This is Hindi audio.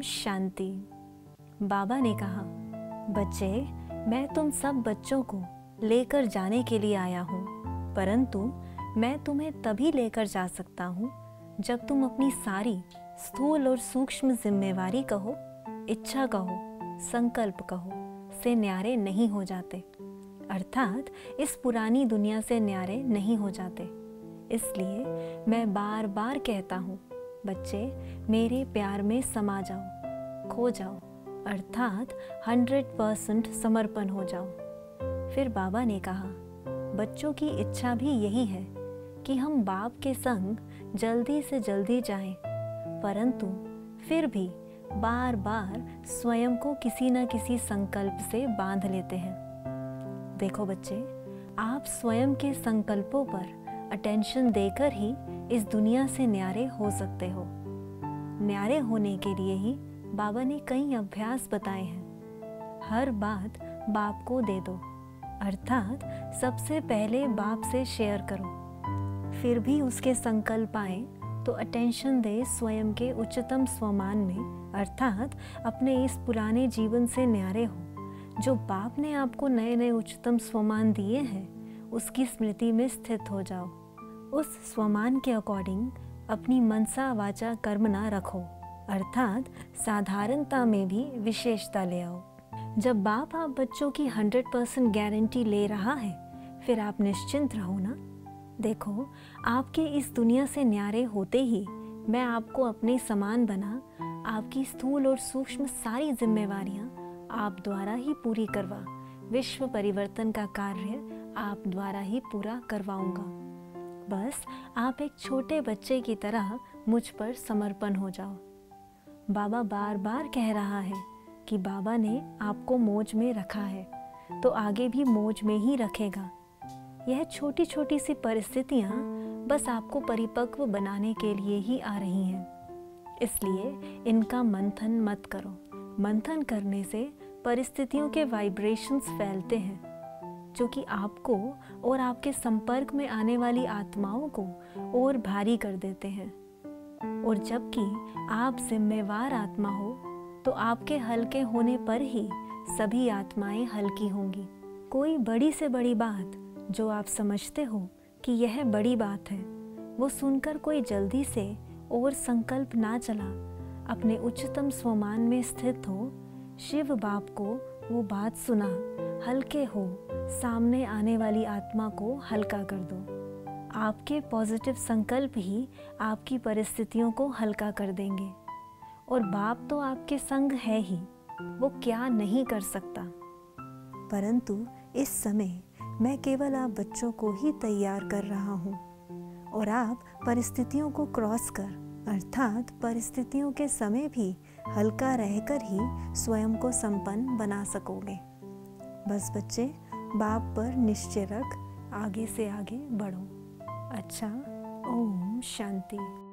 शांति। बाबा ने कहा, बच्चे, मैं तुम सब बच्चों को लेकर जाने के लिए आया हूँ, परंतु मैं तुम्हें तभी लेकर जा सकता हूँ जब तुम अपनी सारी स्थूल और सूक्ष्म जिम्मेवारी कहो, इच्छा कहो, संकल्प कहो, से न्यारे नहीं हो जाते। अर्थात, इस पुरानी दुनिया से न्यारे नहीं हो जाते। इसलिए मैं बार बार कहता हूँ बच्चे मेरे प्यार में समा जाओ खो जाओ अर्थात हंड्रेड परसेंट समर्पण हो जाओ। फिर बाबा ने कहा बच्चों की इच्छा भी यही है कि हम बाप के संग जल्दी से जल्दी जाएँ, परंतु फिर भी बार बार स्वयं को किसी न किसी संकल्प से बाँध लेते हैं। देखो बच्चे आप स्वयं के संकल्पों पर अटेंशन देकर ही इस दुनिया से न्यारे हो सकते हो। न्यारे होने के लिए ही बाबा ने कई अभ्यास बताए हैं। हर बात बाप को दे दो, अर्थात सबसे पहले बाप से शेयर करो। फिर भी उसके संकल्प आए तो अटेंशन दे स्वयं के उच्चतम स्वमान में, अर्थात अपने इस पुराने जीवन से न्यारे हो, जो बाप ने आपको नए नए उच्चतम स्वमान दिए हैं। उसकी स्मृति में स्थित हो जाओ। उस स्वमान के अकॉर्डिंग अपनी मनसा वाचा कर्म ना रखो, अर्थात साधारणता में भी विशेषता ले आओ। जब बाप आप बच्चों की हंड्रेड परसेंट गारंटी ले रहा है, फिर आप निश्चिंत रहो ना। देखो, आपके इस दुनिया से न्यारे होते ही मैं आपको अपने समान बना, आपकी स्थूल और सूक्ष्म सारी जिम्मेवारियाँ आप द्वारा ही पूरी करवा। विश्व परिवर्तन का कार्य आप द्वारा ही पूरा करवाऊँगा। बस आप एक छोटे बच्चे की तरह मुझ पर समर्पण हो जाओ। बाबा बार बार कह रहा है कि बाबा ने आपको मौज में रखा है तो आगे भी मौज में ही रखेगा। यह छोटी छोटी सी परिस्थितियाँ बस आपको परिपक्व बनाने के लिए ही आ रही हैं। इसलिए इनका मंथन मत करो। मंथन करने से परिस्थितियों के वाइब्रेशंस फैलते हैं। जो कि आपको और आपके संपर्क में आने वाली आत्माओं को और भारी कर देते हैं। और जबकि आप जिम्मेवार आत्मा हो तो आपके हल्के होने पर ही सभी आत्माएँ हल्की होंगी। कोई बड़ी से बड़ी बात जो आप समझते हो कि यह बड़ी बात है, वो सुनकर कोई जल्दी से और संकल्प ना चला, अपने उच्चतम स्वमान में स्थित हो, शिव बाप को वो बात सुना, हल्के हो सामने आने वाली आत्मा को हल्का कर दो। आपके पॉजिटिव संकल्प ही आपकी परिस्थितियों को हल्का कर देंगे। और बाप तो आपके संग है ही, वो क्या नहीं कर सकता? परंतु इस समय मैं केवल आप बच्चों को ही तैयार कर रहा हूँ। और आप परिस्थितियों को क्रॉस कर, अर्थात परिस्थितियों के समय भी हल्का रहकर ही स्वयं को संपन्न बना सकोगे। बस बच्चे बाप पर निश्चय रख आगे से आगे बढ़ो। अच्छा ओम शांति।